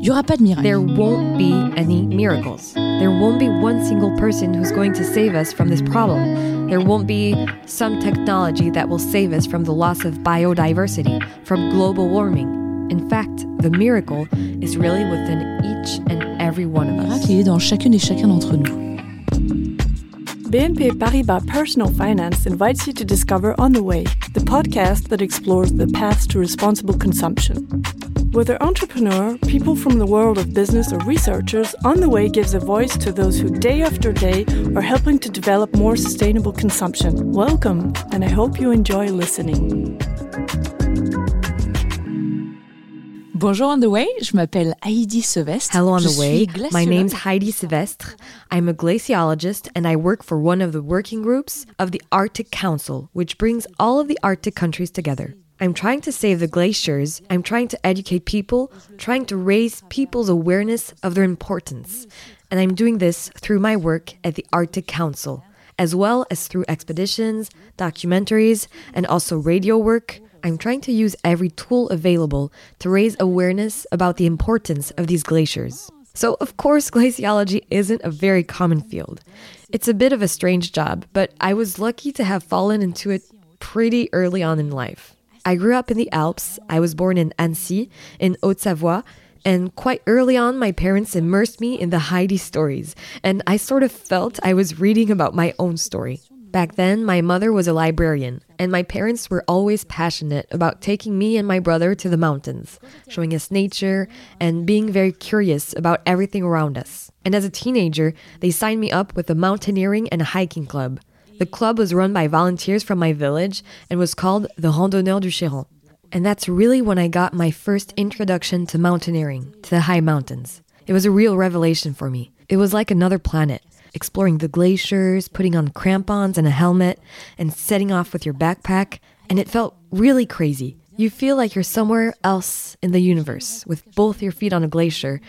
Il y aura pas de miracle. there won't be any miracles. There won't be one single person who's going to save us from this problem. There won't be some technology that will save us from the loss of biodiversity, from global warming. In fact, the miracle is really within each and every one of Le us. miracle, il est dans chacune et chacun d'entre nous. BNP Paribas Personal Finance invites you to discover On the Way, the podcast that explores the paths to responsible consumption. Whether entrepreneur, people from the world of business, or researchers, On the Way gives a voice to those who day after day are helping to develop more sustainable consumption. Welcome, and I hope you enjoy listening. Bonjour on the way, je m'appelle Heidi Sevestre. Hello on Je the way. My glaciologue. name's Heidi Sevestre. I'm a glaciologist and I work for one of the working groups of the Arctic Council, which brings all of the Arctic countries together. I'm trying to save the glaciers. I'm trying to educate people, trying to raise people's awareness of their importance. And I'm doing this through my work at the Arctic Council, as well as through expeditions, documentaries, and also radio work. I'm trying to use every tool available to raise awareness about the importance of these glaciers. So, of course, glaciology isn't a very common field. It's a bit of a strange job, but I was lucky to have fallen into it pretty early on in life. I grew up in the Alps. I was born in Annecy, in Haute Savoie, and quite early on, my parents immersed me in the Heidi stories, and I sort of felt I was reading about my own story. Back then, my mother was a librarian, and my parents were always passionate about taking me and my brother to the mountains, showing us nature, and being very curious about everything around us. And as a teenager, they signed me up with a mountaineering and hiking club. The club was run by volunteers from my village and was called the Randonneurs du Chiron. And that's really when I got my first introduction to mountaineering, to the high mountains. It was a real revelation for me. It was like another planet, exploring the glaciers, putting on crampons and a helmet, and setting off with your backpack. And it felt really crazy. You feel like you're somewhere else in the universe with both your feet on a glacier,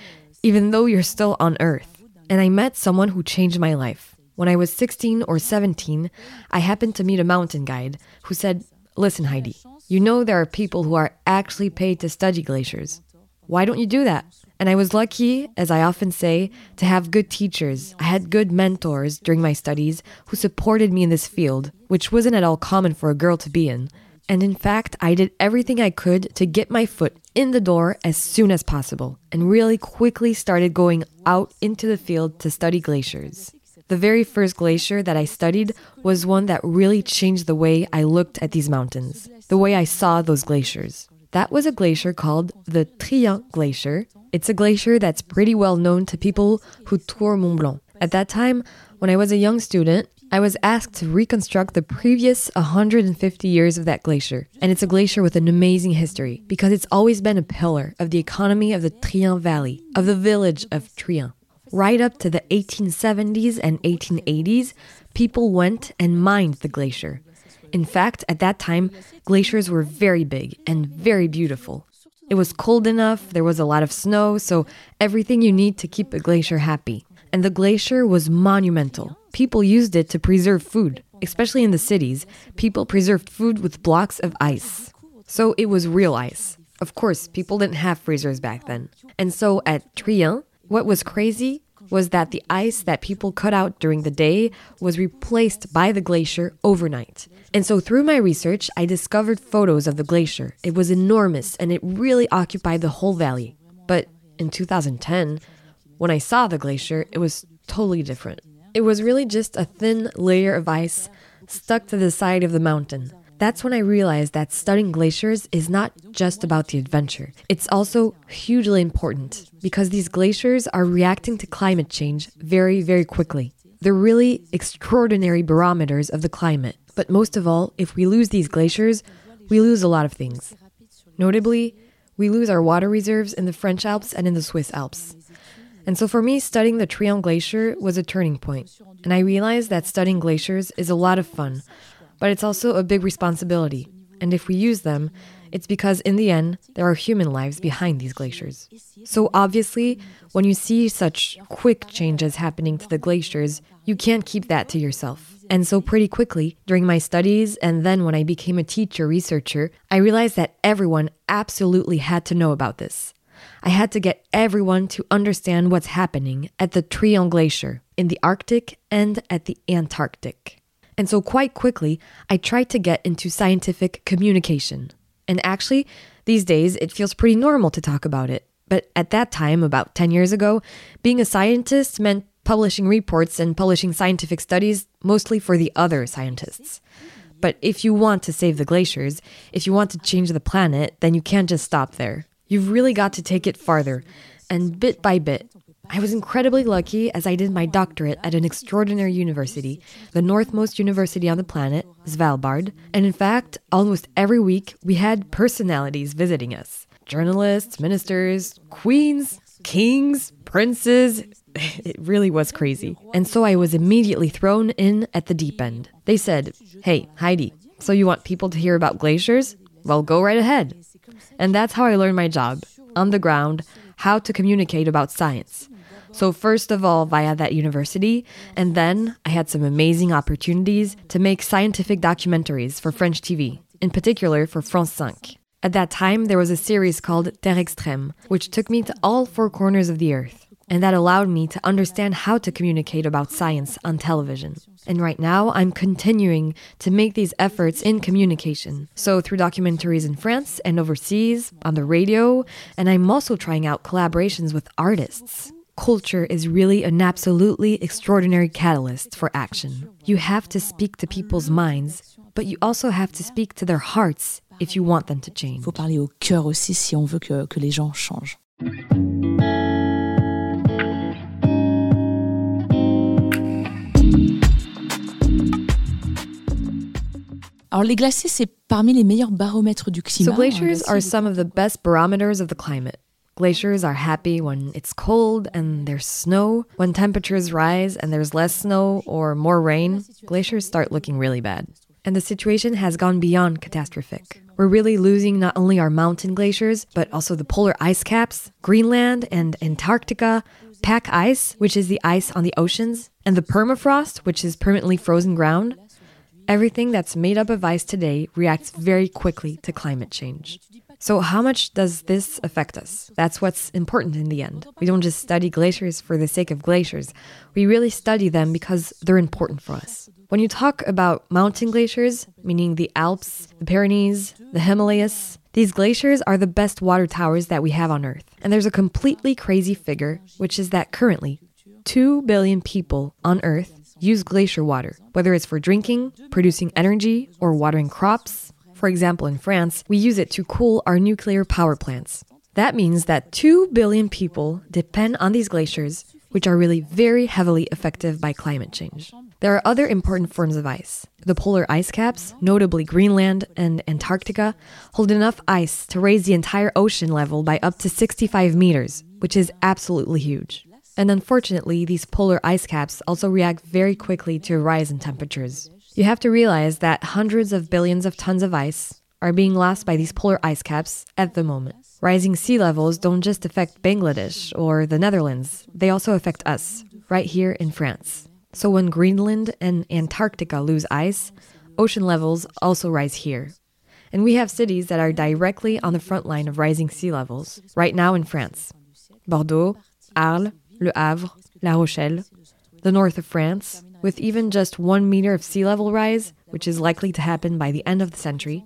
even though you're still on Earth. And I met someone who changed my life. When I was 16 or 17, I happened to meet a mountain guide who said, Listen, Heidi, you know there are people who are actually paid to study glaciers. Why don't you do that? And I was lucky, as I often say, to have good teachers. I had good mentors during my studies who supported me in this field, which wasn't at all common for a girl to be in. And in fact, I did everything I could to get my foot in the door as soon as possible, and really quickly started going out into the field to study glaciers. The very first glacier that I studied was one that really changed the way I looked at these mountains, the way I saw those glaciers. That was a glacier called the Trient Glacier. It's a glacier that's pretty well known to people who tour Mont Blanc. At that time, when I was a young student, I was asked to reconstruct the previous 150 years of that glacier. And it's a glacier with an amazing history because it's always been a pillar of the economy of the Trient Valley, of the village of Trient. Right up to the 1870s and 1880s, people went and mined the glacier. In fact, at that time, glaciers were very big and very beautiful. It was cold enough, there was a lot of snow, so everything you need to keep a glacier happy. And the glacier was monumental. People used it to preserve food, especially in the cities. People preserved food with blocks of ice. So it was real ice. Of course, people didn't have freezers back then. And so at Trient, what was crazy was that the ice that people cut out during the day was replaced by the glacier overnight. And so through my research, I discovered photos of the glacier. It was enormous and it really occupied the whole valley. But in 2010, when I saw the glacier, it was totally different. It was really just a thin layer of ice stuck to the side of the mountain. That's when I realized that studying glaciers is not just about the adventure. It's also hugely important because these glaciers are reacting to climate change very, very quickly. They're really extraordinary barometers of the climate. But most of all, if we lose these glaciers, we lose a lot of things. Notably, we lose our water reserves in the French Alps and in the Swiss Alps. And so for me, studying the Trient Glacier was a turning point. And I realized that studying glaciers is a lot of fun, but it's also a big responsibility. And if we use them, it's because in the end, there are human lives behind these glaciers. So obviously, when you see such quick changes happening to the glaciers, you can't keep that to yourself. And so, pretty quickly, during my studies and then when I became a teacher researcher, I realized that everyone absolutely had to know about this. I had to get everyone to understand what's happening at the Trient Glacier, in the Arctic, and at the Antarctic. And so, quite quickly, I tried to get into scientific communication. And actually, these days, it feels pretty normal to talk about it. But at that time, about 10 years ago, being a scientist meant publishing reports and publishing scientific studies mostly for the other scientists. But if you want to save the glaciers, if you want to change the planet, then you can't just stop there. You've really got to take it farther. And bit by bit, I was incredibly lucky as I did my doctorate at an extraordinary university, the northmost university on the planet, Svalbard. And in fact, almost every week we had personalities visiting us journalists, ministers, queens, kings, princes. It really was crazy. And so I was immediately thrown in at the deep end. They said, Hey, Heidi, so you want people to hear about glaciers? Well, go right ahead. And that's how I learned my job on the ground, how to communicate about science. So, first of all, via that university, and then I had some amazing opportunities to make scientific documentaries for French TV, in particular for France 5. At that time, there was a series called Terre Extrême, which took me to all four corners of the earth. And that allowed me to understand how to communicate about science on television. And right now, I'm continuing to make these efforts in communication. So, through documentaries in France and overseas, on the radio, and I'm also trying out collaborations with artists. Culture is really an absolutely extraordinary catalyst for action. You have to speak to people's minds, but you also have to speak to their hearts if you want them to change. Faut parler au cœur aussi si on veut que, que les gens changent. Alors les glaciers, c'est parmi les meilleurs baromètres du climat. So glaciers are some of the best barometers of the climate. Glaciers are happy when it's cold and there's snow. When temperatures rise and there's less snow or more rain, glaciers start looking really bad. And the situation has gone beyond catastrophic. We're really losing not only our mountain glaciers, but also the polar ice caps, Greenland and Antarctica, pack ice, which is the ice on the oceans, and the permafrost, which is permanently frozen ground. Everything that's made up of ice today reacts very quickly to climate change. So, how much does this affect us? That's what's important in the end. We don't just study glaciers for the sake of glaciers, we really study them because they're important for us. When you talk about mountain glaciers, meaning the Alps, the Pyrenees, the Himalayas, these glaciers are the best water towers that we have on Earth. And there's a completely crazy figure, which is that currently 2 billion people on Earth use glacier water, whether it's for drinking, producing energy, or watering crops. For example, in France, we use it to cool our nuclear power plants. That means that 2 billion people depend on these glaciers, which are really very heavily affected by climate change. There are other important forms of ice. The polar ice caps, notably Greenland and Antarctica, hold enough ice to raise the entire ocean level by up to 65 meters, which is absolutely huge. And unfortunately, these polar ice caps also react very quickly to a rise in temperatures. You have to realize that hundreds of billions of tons of ice are being lost by these polar ice caps at the moment. Rising sea levels don't just affect Bangladesh or the Netherlands, they also affect us, right here in France. So when Greenland and Antarctica lose ice, ocean levels also rise here. And we have cities that are directly on the front line of rising sea levels, right now in France Bordeaux, Arles, Le Havre, La Rochelle, the north of France, with even just one meter of sea level rise, which is likely to happen by the end of the century,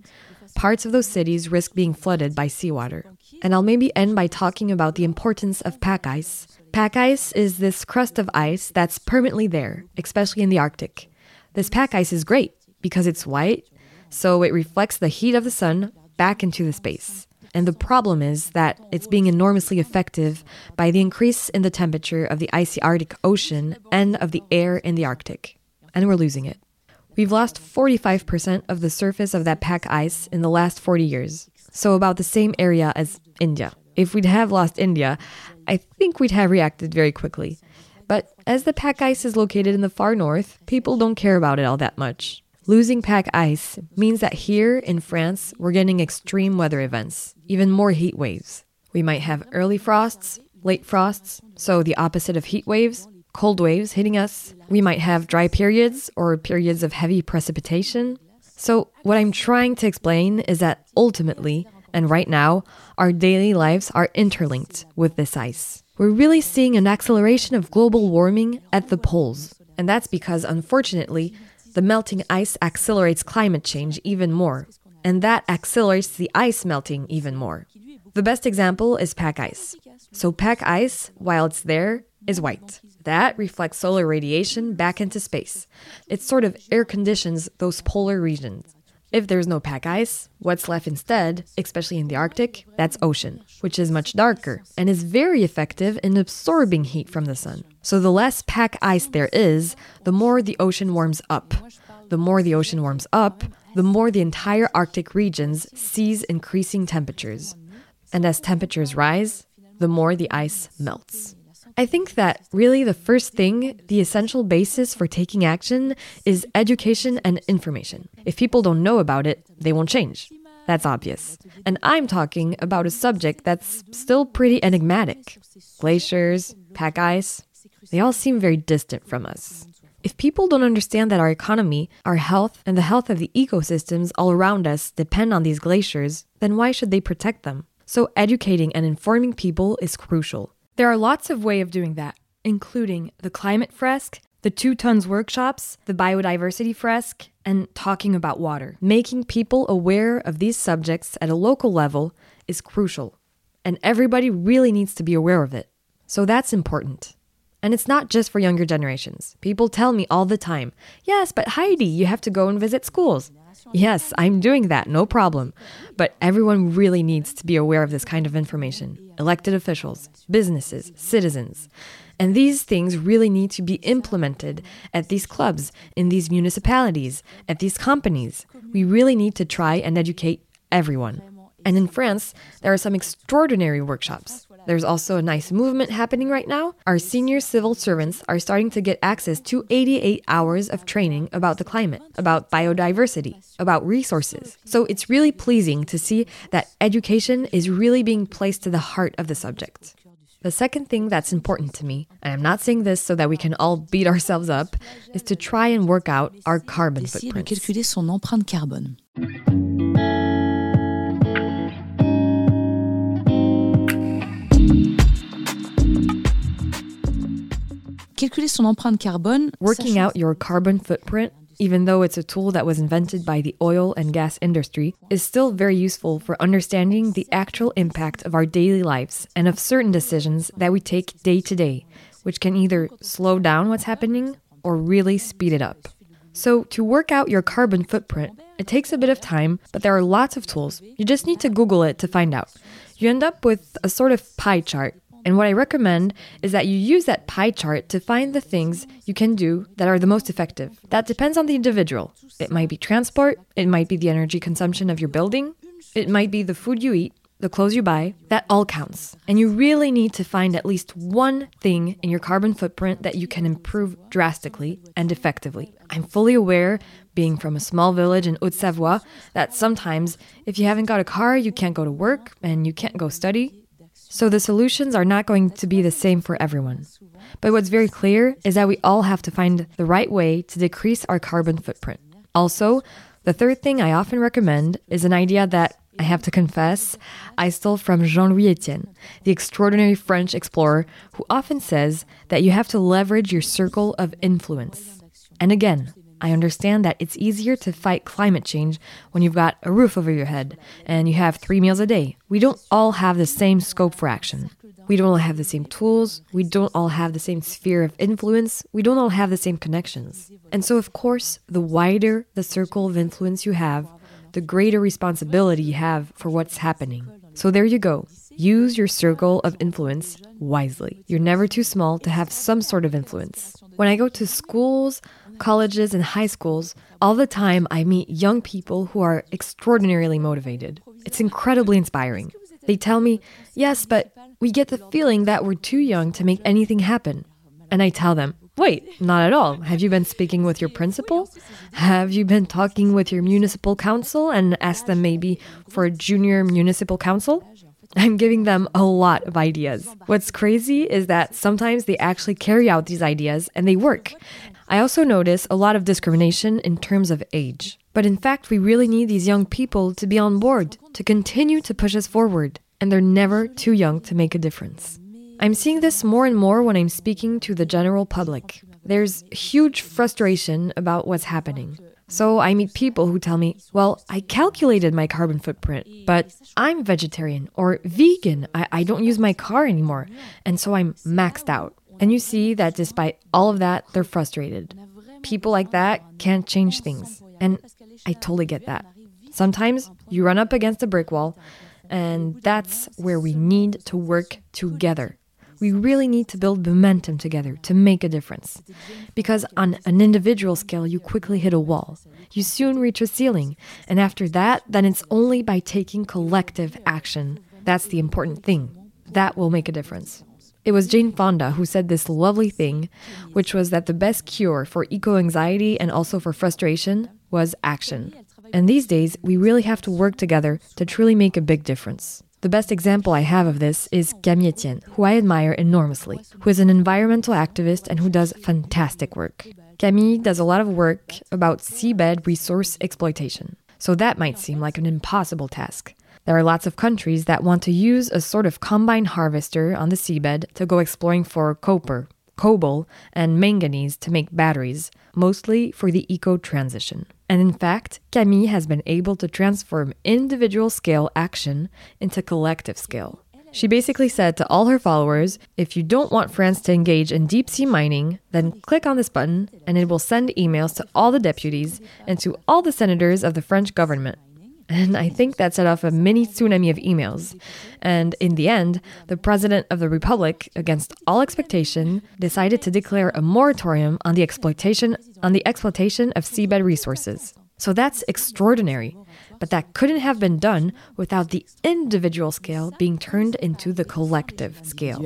parts of those cities risk being flooded by seawater. And I'll maybe end by talking about the importance of pack ice. Pack ice is this crust of ice that's permanently there, especially in the Arctic. This pack ice is great because it's white, so it reflects the heat of the sun back into the space. And the problem is that it's being enormously effective by the increase in the temperature of the icy Arctic Ocean and of the air in the Arctic. And we're losing it. We've lost 45% of the surface of that pack ice in the last 40 years, so about the same area as India. If we'd have lost India, I think we'd have reacted very quickly. But as the pack ice is located in the far north, people don't care about it all that much. Losing pack ice means that here in France, we're getting extreme weather events, even more heat waves. We might have early frosts, late frosts, so the opposite of heat waves, cold waves hitting us. We might have dry periods or periods of heavy precipitation. So, what I'm trying to explain is that ultimately, And right now, our daily lives are interlinked with this ice. We're really seeing an acceleration of global warming at the poles. And that's because, unfortunately, the melting ice accelerates climate change even more. And that accelerates the ice melting even more. The best example is pack ice. So, pack ice, while it's there, is white. That reflects solar radiation back into space. It sort of air conditions those polar regions. If there's no pack ice, what's left instead, especially in the Arctic, that's ocean, which is much darker and is very effective in absorbing heat from the sun. So the less pack ice there is, the more the ocean warms up. The more the ocean warms up, the more the entire Arctic regions sees increasing temperatures. And as temperatures rise, the more the ice melts. I think that really the first thing, the essential basis for taking action, is education and information. If people don't know about it, they won't change. That's obvious. And I'm talking about a subject that's still pretty enigmatic. Glaciers, pack ice, they all seem very distant from us. If people don't understand that our economy, our health, and the health of the ecosystems all around us depend on these glaciers, then why should they protect them? So, educating and informing people is crucial. There are lots of ways of doing that, including the climate fresque, the two tons workshops, the biodiversity fresque, and talking about water. Making people aware of these subjects at a local level is crucial, and everybody really needs to be aware of it. So that's important. And it's not just for younger generations. People tell me all the time, yes, but Heidi, you have to go and visit schools. Yes, I'm doing that, no problem. But everyone really needs to be aware of this kind of information elected officials, businesses, citizens. And these things really need to be implemented at these clubs, in these municipalities, at these companies. We really need to try and educate everyone. And in France, there are some extraordinary workshops. There's also a nice movement happening right now. Our senior civil servants are starting to get access to 88 hours of training about the climate, about biodiversity, about resources. So it's really pleasing to see that education is really being placed to the heart of the subject. The second thing that's important to me, and I'm not saying this so that we can all beat ourselves up, is to try and work out our carbon footprint. Calculer son empreinte carbone. Working out your carbon footprint, even though it's a tool that was invented by the oil and gas industry, is still very useful for understanding the actual impact of our daily lives and of certain decisions that we take day to day, which can either slow down what's happening or really speed it up. So, to work out your carbon footprint, it takes a bit of time, but there are lots of tools. You just need to Google it to find out. You end up with a sort of pie chart and what I recommend is that you use that pie chart to find the things you can do that are the most effective. That depends on the individual. It might be transport, it might be the energy consumption of your building, it might be the food you eat, the clothes you buy. That all counts. And you really need to find at least one thing in your carbon footprint that you can improve drastically and effectively. I'm fully aware, being from a small village in Haute Savoie, that sometimes if you haven't got a car, you can't go to work and you can't go study. So the solutions are not going to be the same for everyone. But what's very clear is that we all have to find the right way to decrease our carbon footprint. Also, the third thing I often recommend is an idea that I have to confess, I stole from Jean Louis Etienne, the extraordinary French explorer who often says that you have to leverage your circle of influence. And again, I understand that it's easier to fight climate change when you've got a roof over your head and you have three meals a day. We don't all have the same scope for action. We don't all have the same tools. We don't all have the same sphere of influence. We don't all have the same connections. And so, of course, the wider the circle of influence you have, the greater responsibility you have for what's happening. So, there you go. Use your circle of influence wisely. You're never too small to have some sort of influence. When I go to schools, colleges, and high schools, all the time I meet young people who are extraordinarily motivated. It's incredibly inspiring. They tell me, yes, but we get the feeling that we're too young to make anything happen. And I tell them, wait, not at all. Have you been speaking with your principal? Have you been talking with your municipal council and asked them maybe for a junior municipal council? I'm giving them a lot of ideas. What's crazy is that sometimes they actually carry out these ideas and they work. I also notice a lot of discrimination in terms of age. But in fact, we really need these young people to be on board, to continue to push us forward, and they're never too young to make a difference. I'm seeing this more and more when I'm speaking to the general public. There's huge frustration about what's happening. So I meet people who tell me, well, I calculated my carbon footprint, but I'm vegetarian or vegan. I, I don't use my car anymore. And so I'm maxed out. And you see that despite all of that, they're frustrated. People like that can't change things. And I totally get that. Sometimes you run up against a brick wall, and that's where we need to work together. We really need to build momentum together to make a difference. Because on an individual scale, you quickly hit a wall. You soon reach a ceiling. And after that, then it's only by taking collective action. That's the important thing. That will make a difference. It was Jane Fonda who said this lovely thing, which was that the best cure for eco anxiety and also for frustration was action. And these days, we really have to work together to truly make a big difference. The best example I have of this is Camille Etienne, who I admire enormously, who is an environmental activist and who does fantastic work. Camille does a lot of work about seabed resource exploitation. So that might seem like an impossible task. There are lots of countries that want to use a sort of combine harvester on the seabed to go exploring for copper, cobalt, and manganese to make batteries, mostly for the eco transition. And in fact, Camille has been able to transform individual scale action into collective scale. She basically said to all her followers if you don't want France to engage in deep sea mining, then click on this button and it will send emails to all the deputies and to all the senators of the French government and I think that set off a mini tsunami of emails. And in the end, the President of the Republic, against all expectation, decided to declare a moratorium on the exploitation on the exploitation of seabed resources. So that's extraordinary. But that couldn't have been done without the individual scale being turned into the collective scale.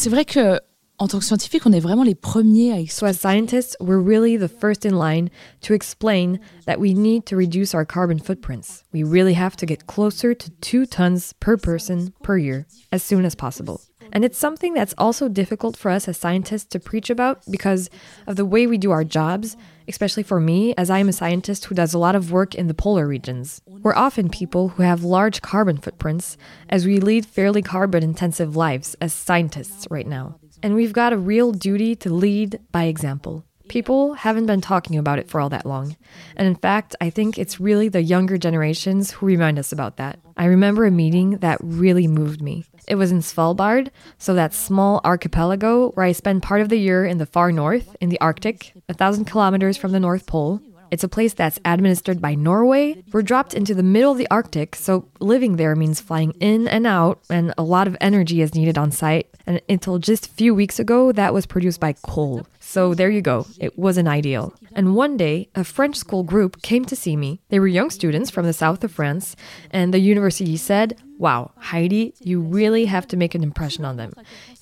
C'est vrai que en tant que scientifique, on est vraiment les premiers à So as scientists, we're really the first in line to explain that we need to reduce our carbon footprints. We really have to get closer to 2 tons per person per year as soon as possible. And it's something that's also difficult for us as scientists to preach about because of the way we do our jobs, especially for me, as I am a scientist who does a lot of work in the polar regions. We're often people who have large carbon footprints, as we lead fairly carbon intensive lives as scientists right now. And we've got a real duty to lead by example. People haven't been talking about it for all that long. And in fact, I think it's really the younger generations who remind us about that. I remember a meeting that really moved me. It was in Svalbard, so that small archipelago where I spend part of the year in the far north, in the Arctic, a thousand kilometers from the North Pole. It's a place that's administered by Norway. We're dropped into the middle of the Arctic, so living there means flying in and out, and a lot of energy is needed on site. And until just a few weeks ago, that was produced by coal. So there you go, it wasn't ideal. And one day, a French school group came to see me. They were young students from the south of France, and the university said, Wow, Heidi, you really have to make an impression on them.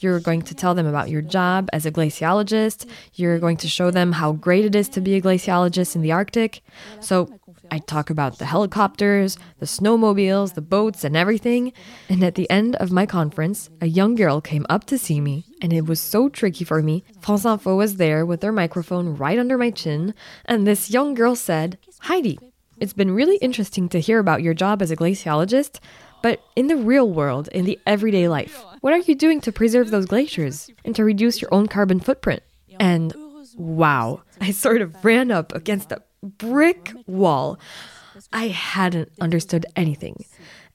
You're going to tell them about your job as a glaciologist, you're going to show them how great it is to be a glaciologist in the Arctic. So I talk about the helicopters, the snowmobiles, the boats, and everything. And at the end of my conference, a young girl came up to see me, and it was so tricky for me. France Info was there with their microphone right under my chin, and this young girl said, Heidi, it's been really interesting to hear about your job as a glaciologist, but in the real world, in the everyday life, what are you doing to preserve those glaciers and to reduce your own carbon footprint? And wow, I sort of ran up against a brick wall. I hadn't understood anything.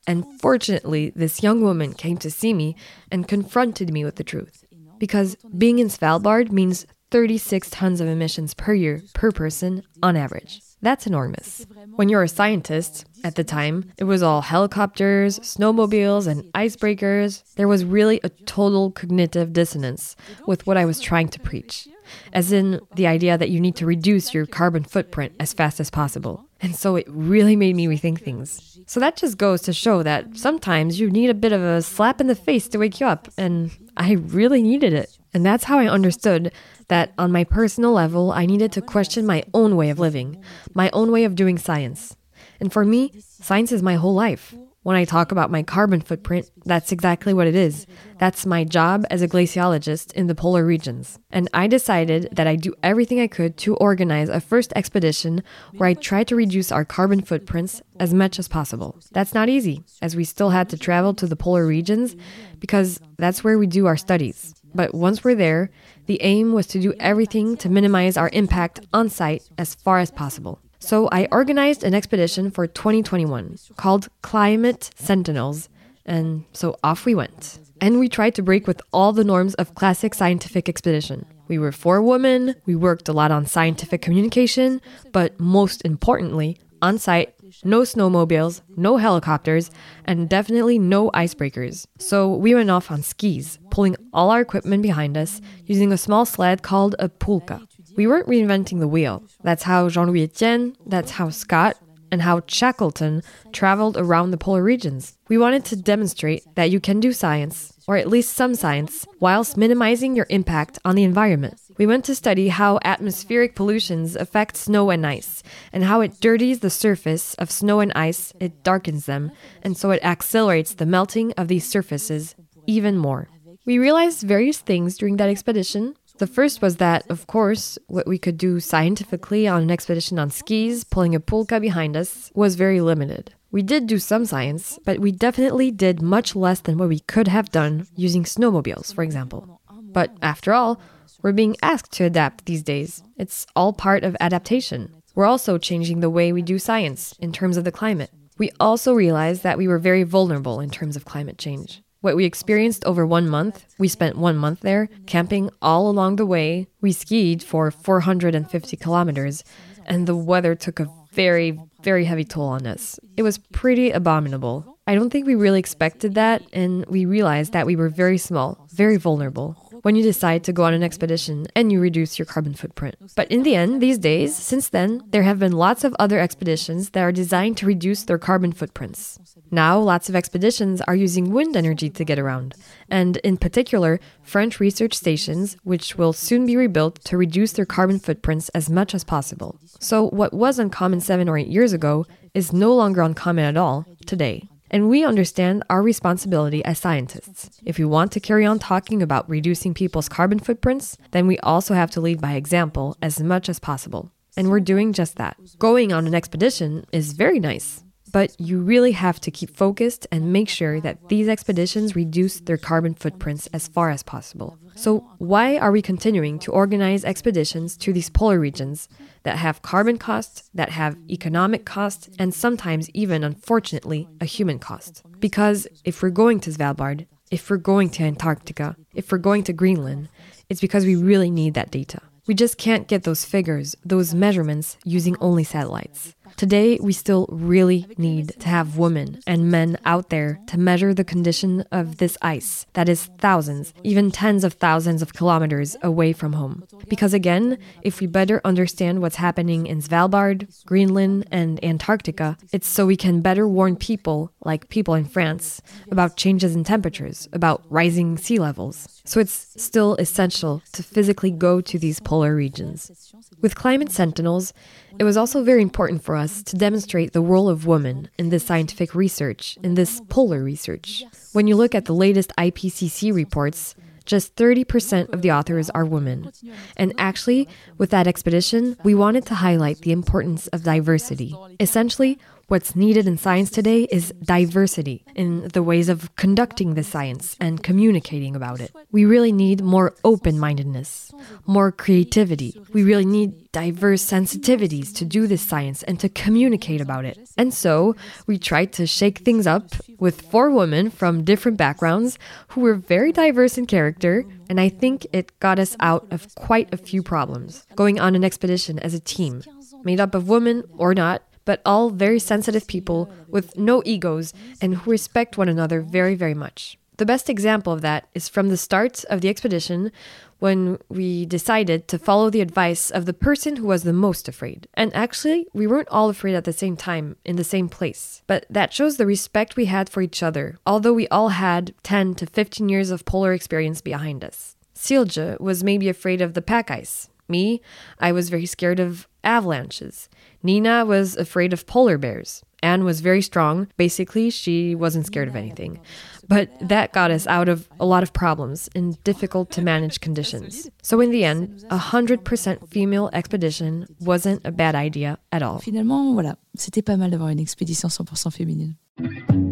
And fortunately, this young woman came to see me and confronted me with the truth. Because being in Svalbard means 36 tons of emissions per year per person on average. That's enormous. When you're a scientist, at the time, it was all helicopters, snowmobiles, and icebreakers. There was really a total cognitive dissonance with what I was trying to preach as in the idea that you need to reduce your carbon footprint as fast as possible. And so it really made me rethink things. So that just goes to show that sometimes you need a bit of a slap in the face to wake you up, and I really needed it. And that's how I understood that on my personal level, I needed to question my own way of living, my own way of doing science. And for me, science is my whole life. When I talk about my carbon footprint, that's exactly what it is. That's my job as a glaciologist in the polar regions. And I decided that I'd do everything I could to organize a first expedition where I try to reduce our carbon footprints as much as possible. That's not easy, as we still had to travel to the polar regions because that's where we do our studies. But once we're there, the aim was to do everything to minimize our impact on site as far as possible. So I organized an expedition for 2021 called Climate Sentinels, and so off we went. And we tried to break with all the norms of classic scientific expedition. We were four women, we worked a lot on scientific communication, but most importantly, on site, no snowmobiles, no helicopters, and definitely no icebreakers. So we went off on skis, pulling all our equipment behind us using a small sled called a pulka. We weren't reinventing the wheel. That's how Jean Louis Etienne, that's how Scott, and how Shackleton traveled around the polar regions. We wanted to demonstrate that you can do science, or at least some science, whilst minimizing your impact on the environment. We went to study how atmospheric pollutions affect snow and ice, and how it dirties the surface of snow and ice, it darkens them, and so it accelerates the melting of these surfaces even more. We realized various things during that expedition, the first was that, of course, what we could do scientifically on an expedition on skis, pulling a pulka behind us, was very limited. We did do some science, but we definitely did much less than what we could have done using snowmobiles, for example. But after all, we're being asked to adapt these days. It's all part of adaptation. We're also changing the way we do science in terms of the climate. We also realized that we were very vulnerable in terms of climate change. What we experienced over one month, we spent one month there, camping all along the way. We skied for 450 kilometers, and the weather took a very, very heavy toll on us. It was pretty abominable. I don't think we really expected that, and we realized that we were very small, very vulnerable when you decide to go on an expedition and you reduce your carbon footprint. But in the end, these days, since then, there have been lots of other expeditions that are designed to reduce their carbon footprints. Now, lots of expeditions are using wind energy to get around, and in particular, French research stations, which will soon be rebuilt to reduce their carbon footprints as much as possible. So, what was uncommon seven or eight years ago is no longer uncommon at all today. And we understand our responsibility as scientists. If we want to carry on talking about reducing people's carbon footprints, then we also have to lead by example as much as possible. And we're doing just that. Going on an expedition is very nice. But you really have to keep focused and make sure that these expeditions reduce their carbon footprints as far as possible. So, why are we continuing to organize expeditions to these polar regions that have carbon costs, that have economic costs, and sometimes even, unfortunately, a human cost? Because if we're going to Svalbard, if we're going to Antarctica, if we're going to Greenland, it's because we really need that data. We just can't get those figures, those measurements, using only satellites. Today, we still really need to have women and men out there to measure the condition of this ice that is thousands, even tens of thousands of kilometers away from home. Because again, if we better understand what's happening in Svalbard, Greenland, and Antarctica, it's so we can better warn people, like people in France, about changes in temperatures, about rising sea levels. So it's still essential to physically go to these polar regions. With Climate Sentinels, it was also very important for us to demonstrate the role of women in this scientific research, in this polar research. When you look at the latest IPCC reports, just 30% of the authors are women. And actually, with that expedition, we wanted to highlight the importance of diversity. Essentially, What's needed in science today is diversity in the ways of conducting the science and communicating about it. We really need more open mindedness, more creativity. We really need diverse sensitivities to do this science and to communicate about it. And so we tried to shake things up with four women from different backgrounds who were very diverse in character. And I think it got us out of quite a few problems going on an expedition as a team, made up of women or not but all very sensitive people with no egos and who respect one another very, very much. The best example of that is from the start of the expedition when we decided to follow the advice of the person who was the most afraid. And actually, we weren't all afraid at the same time, in the same place. But that shows the respect we had for each other, although we all had 10 to 15 years of polar experience behind us. Silja was maybe afraid of the pack ice. Me, I was very scared of avalanches. Nina was afraid of polar bears. Anne was very strong. Basically, she wasn't scared of anything. But that got us out of a lot of problems in difficult to manage conditions. So, in the end, a 100% female expedition wasn't a bad idea at all. Finalement, voilà, c'était pas mal d'avoir une expédition 100% féminine.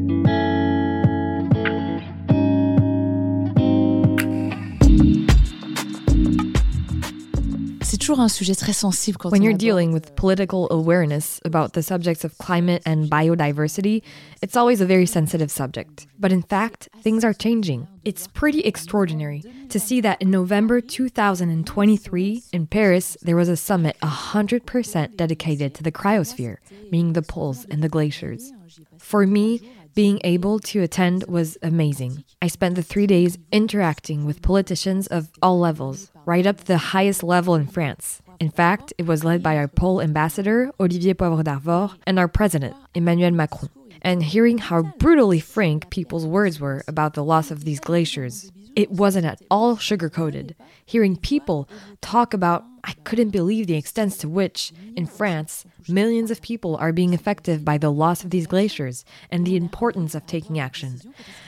Toujours un sujet très sensible quand When you're dealing with political awareness about the subjects of climate and biodiversity, it's always a very sensitive subject. But in fact, things are changing. It's pretty extraordinary to see that in November 2023 in Paris, there was a summit 100% dedicated to the cryosphere, meaning the poles and the glaciers. For me, being able to attend was amazing. I spent the three days interacting with politicians of all levels, right up to the highest level in France. In fact, it was led by our pole ambassador, Olivier Poivre d'Arvor, and our president, Emmanuel Macron. And hearing how brutally frank people's words were about the loss of these glaciers, it wasn't at all sugar coated. Hearing people talk about, I couldn't believe the extent to which, in France, millions of people are being affected by the loss of these glaciers and the importance of taking action.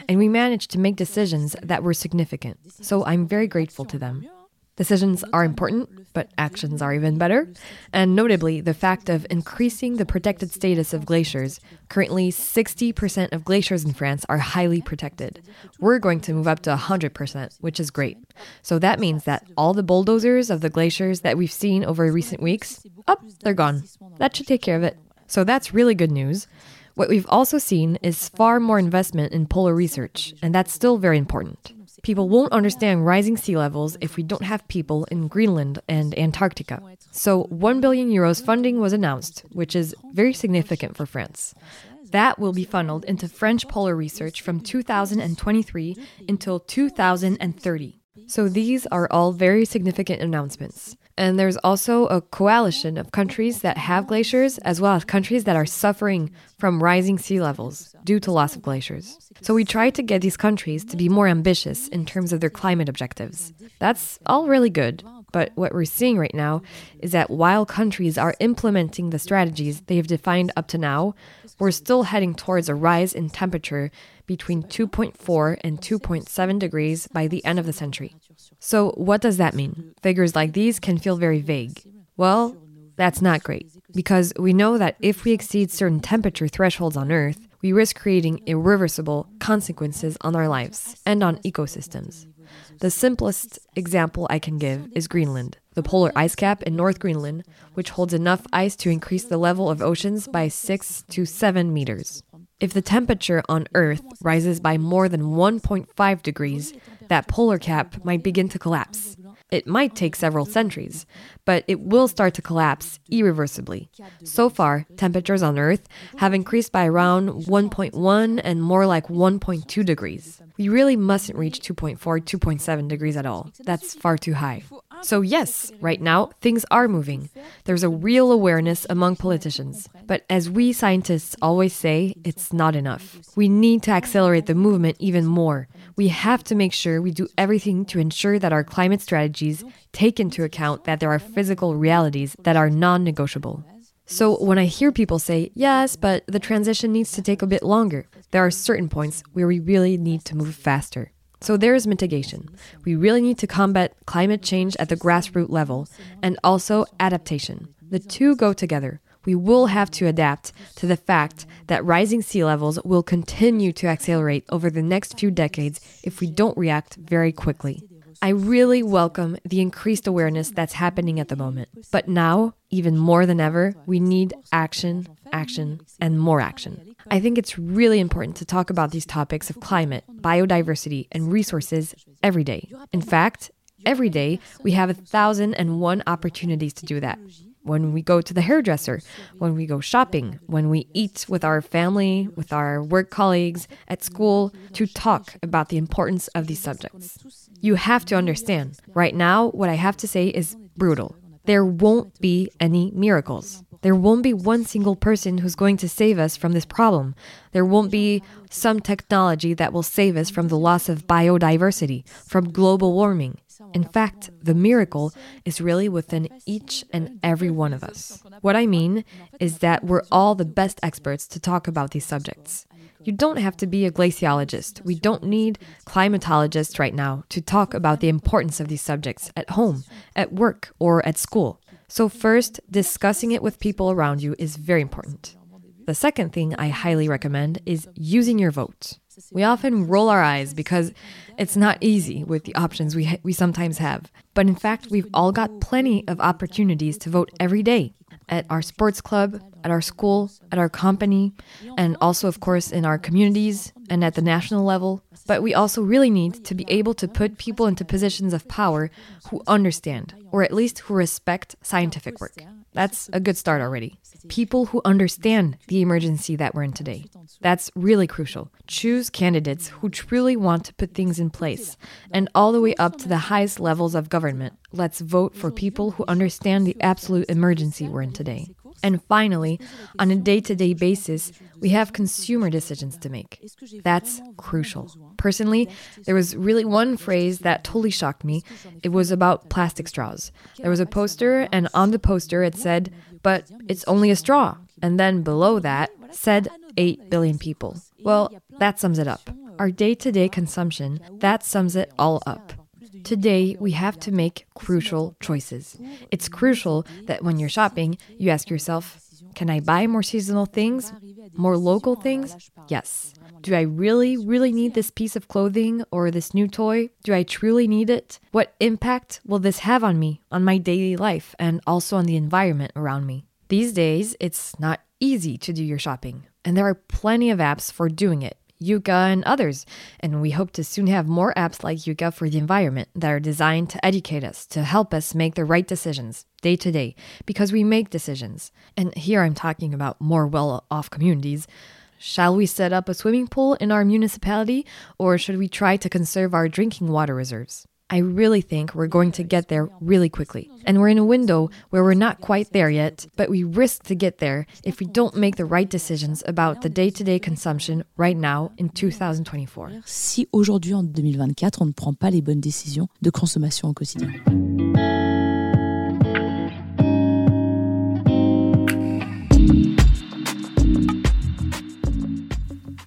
And we managed to make decisions that were significant. So I'm very grateful to them. Decisions are important, but actions are even better. And notably, the fact of increasing the protected status of glaciers. Currently, 60% of glaciers in France are highly protected. We're going to move up to 100%, which is great. So that means that all the bulldozers of the glaciers that we've seen over recent weeks, up, they're gone. That should take care of it. So that's really good news. What we've also seen is far more investment in polar research, and that's still very important. People won't understand rising sea levels if we don't have people in Greenland and Antarctica. So, 1 billion euros funding was announced, which is very significant for France. That will be funneled into French polar research from 2023 until 2030. So, these are all very significant announcements. And there's also a coalition of countries that have glaciers, as well as countries that are suffering from rising sea levels due to loss of glaciers. So we try to get these countries to be more ambitious in terms of their climate objectives. That's all really good. But what we're seeing right now is that while countries are implementing the strategies they have defined up to now, we're still heading towards a rise in temperature between 2.4 and 2.7 degrees by the end of the century. So, what does that mean? Figures like these can feel very vague. Well, that's not great, because we know that if we exceed certain temperature thresholds on Earth, we risk creating irreversible consequences on our lives and on ecosystems. The simplest example I can give is Greenland, the polar ice cap in North Greenland, which holds enough ice to increase the level of oceans by 6 to 7 meters. If the temperature on Earth rises by more than 1.5 degrees, that polar cap might begin to collapse. It might take several centuries, but it will start to collapse irreversibly. So far, temperatures on Earth have increased by around 1.1 and more like 1.2 degrees. We really mustn't reach 2.4, 2.7 degrees at all. That's far too high. So, yes, right now, things are moving. There's a real awareness among politicians. But as we scientists always say, it's not enough. We need to accelerate the movement even more. We have to make sure we do everything to ensure that our climate strategies take into account that there are physical realities that are non negotiable. So, when I hear people say, yes, but the transition needs to take a bit longer, there are certain points where we really need to move faster. So there is mitigation. We really need to combat climate change at the grassroots level and also adaptation. The two go together. We will have to adapt to the fact that rising sea levels will continue to accelerate over the next few decades if we don't react very quickly. I really welcome the increased awareness that's happening at the moment. But now, even more than ever, we need action, action, and more action. I think it's really important to talk about these topics of climate, biodiversity, and resources every day. In fact, every day we have a thousand and one opportunities to do that. When we go to the hairdresser, when we go shopping, when we eat with our family, with our work colleagues, at school, to talk about the importance of these subjects. You have to understand, right now, what I have to say is brutal. There won't be any miracles. There won't be one single person who's going to save us from this problem. There won't be some technology that will save us from the loss of biodiversity, from global warming. In fact, the miracle is really within each and every one of us. What I mean is that we're all the best experts to talk about these subjects. You don't have to be a glaciologist. We don't need climatologists right now to talk about the importance of these subjects at home, at work, or at school. So, first, discussing it with people around you is very important. The second thing I highly recommend is using your vote. We often roll our eyes because it's not easy with the options we, ha- we sometimes have. But in fact, we've all got plenty of opportunities to vote every day at our sports club, at our school, at our company, and also, of course, in our communities and at the national level. But we also really need to be able to put people into positions of power who understand, or at least who respect scientific work. That's a good start already. People who understand the emergency that we're in today. That's really crucial. Choose candidates who truly want to put things in place. And all the way up to the highest levels of government, let's vote for people who understand the absolute emergency we're in today. And finally, on a day to day basis, we have consumer decisions to make. That's crucial. Personally, there was really one phrase that totally shocked me. It was about plastic straws. There was a poster, and on the poster it said, but it's only a straw. And then below that said 8 billion people. Well, that sums it up. Our day to day consumption, that sums it all up. Today, we have to make crucial choices. It's crucial that when you're shopping, you ask yourself, can I buy more seasonal things? More local things? Yes. Do I really, really need this piece of clothing or this new toy? Do I truly need it? What impact will this have on me, on my daily life, and also on the environment around me? These days, it's not easy to do your shopping, and there are plenty of apps for doing it. Yuka, and others. And we hope to soon have more apps like Yuka for the environment that are designed to educate us, to help us make the right decisions day to day, because we make decisions. And here I'm talking about more well off communities. Shall we set up a swimming pool in our municipality, or should we try to conserve our drinking water reserves? I really think we're going to get there really quickly. And we're in a window where we're not quite there yet, but we risk to get there if we don't make the right decisions about the day to day consumption right now in 2024. Si aujourd'hui, en 2024, on ne prend pas les bonnes décisions de consommation au quotidien.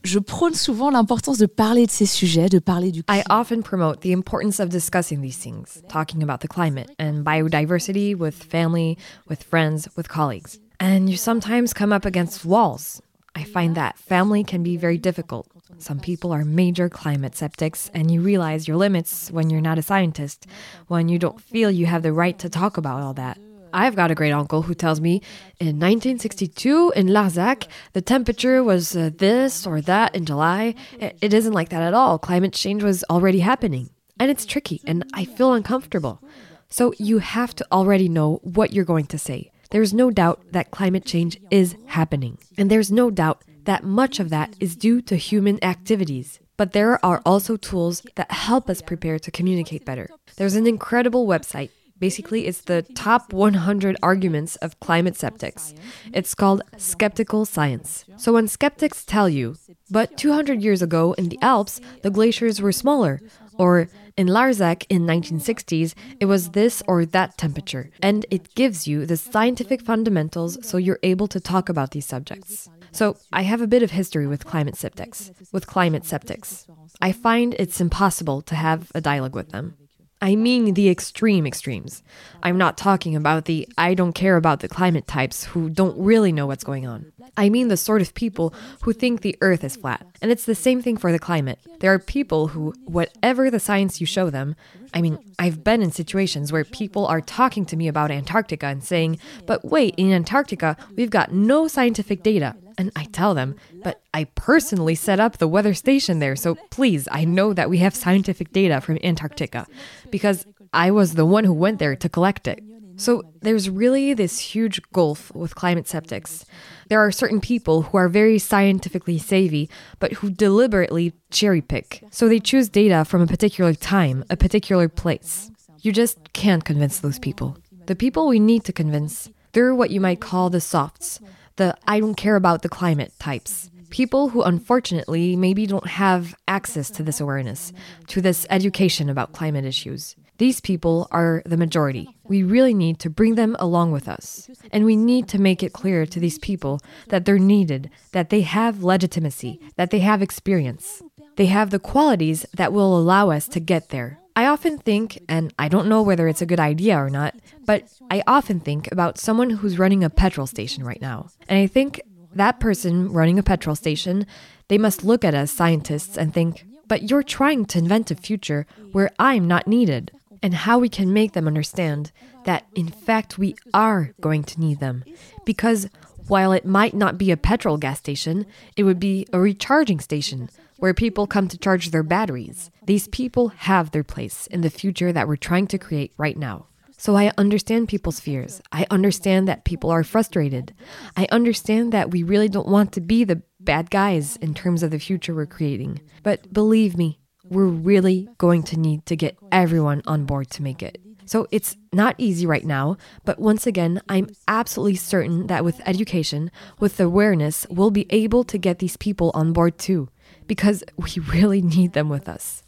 Je prône souvent l'importance de parler de ces sujets, de parler du I often promote the importance of discussing these things, talking about the climate and biodiversity with family, with friends, with colleagues. And you sometimes come up against walls. I find that family can be very difficult. Some people are major climate skeptics, and you realize your limits when you're not a scientist, when you don't feel you have the right to talk about all that. I've got a great uncle who tells me in 1962 in Larzac, the temperature was uh, this or that in July. It, it isn't like that at all. Climate change was already happening. And it's tricky, and I feel uncomfortable. So you have to already know what you're going to say. There's no doubt that climate change is happening. And there's no doubt that much of that is due to human activities. But there are also tools that help us prepare to communicate better. There's an incredible website Basically, it's the top 100 arguments of climate skeptics. It's called skeptical science. So when skeptics tell you, but 200 years ago in the Alps, the glaciers were smaller, or in Larzac in 1960s, it was this or that temperature, and it gives you the scientific fundamentals so you're able to talk about these subjects. So, I have a bit of history with climate skeptics. With climate skeptics, I find it's impossible to have a dialogue with them. I mean the extreme extremes. I'm not talking about the I don't care about the climate types who don't really know what's going on. I mean the sort of people who think the earth is flat. And it's the same thing for the climate. There are people who, whatever the science you show them, I mean, I've been in situations where people are talking to me about Antarctica and saying, but wait, in Antarctica, we've got no scientific data. And I tell them, but I personally set up the weather station there, so please, I know that we have scientific data from Antarctica because I was the one who went there to collect it. So there's really this huge gulf with climate skeptics. There are certain people who are very scientifically savvy, but who deliberately cherry pick. So they choose data from a particular time, a particular place. You just can't convince those people. The people we need to convince, they're what you might call the softs, the I don't care about the climate types. People who unfortunately maybe don't have access to this awareness, to this education about climate issues. These people are the majority. We really need to bring them along with us. And we need to make it clear to these people that they're needed, that they have legitimacy, that they have experience. They have the qualities that will allow us to get there. I often think, and I don't know whether it's a good idea or not, but I often think about someone who's running a petrol station right now. And I think that person running a petrol station, they must look at us scientists and think, but you're trying to invent a future where I'm not needed and how we can make them understand that, in fact, we are going to need them. Because while it might not be a petrol gas station, it would be a recharging station where people come to charge their batteries. These people have their place in the future that we're trying to create right now. So I understand people's fears. I understand that people are frustrated. I understand that we really don't want to be the bad guys in terms of the future we're creating. But believe me, we're really going to need to get everyone on board to make it. So it's not easy right now, but once again, I'm absolutely certain that with education, with awareness, we'll be able to get these people on board too, because we really need them with us.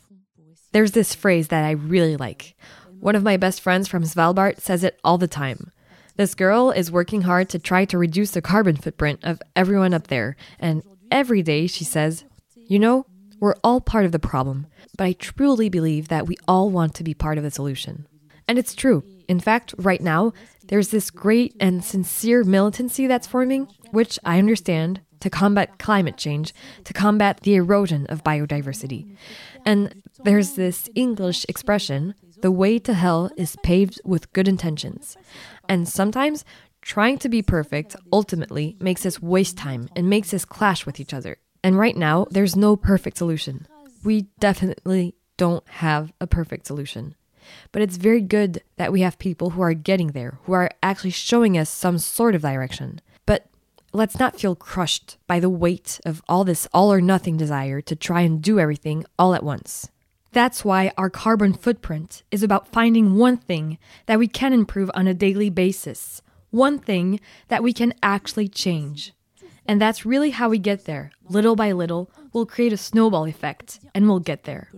There's this phrase that I really like. One of my best friends from Svalbard says it all the time. This girl is working hard to try to reduce the carbon footprint of everyone up there, and every day she says, You know, we're all part of the problem, but I truly believe that we all want to be part of the solution. And it's true. In fact, right now, there's this great and sincere militancy that's forming, which I understand, to combat climate change, to combat the erosion of biodiversity. And there's this English expression the way to hell is paved with good intentions. And sometimes trying to be perfect ultimately makes us waste time and makes us clash with each other. And right now, there's no perfect solution. We definitely don't have a perfect solution. But it's very good that we have people who are getting there, who are actually showing us some sort of direction. But let's not feel crushed by the weight of all this all or nothing desire to try and do everything all at once. That's why our carbon footprint is about finding one thing that we can improve on a daily basis, one thing that we can actually change. And that's really how we get there. Little by little, we'll create a snowball effect and we'll get there.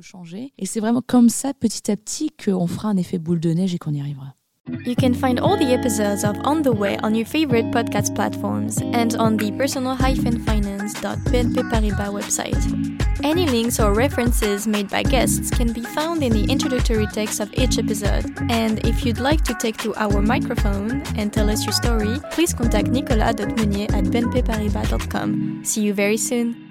Et c'est vraiment comme ça, petit à petit, qu'on fera un effet boule de neige et qu'on y arrivera. You can find all the episodes of On the Way on your favorite podcast platforms and on the personal-finance.bnp Paribas website. Any links or references made by guests can be found in the introductory text of each episode. And if you'd like to take to our microphone and tell us your story, please contact nicolas.meunier at bnpparibas.com. See you very soon!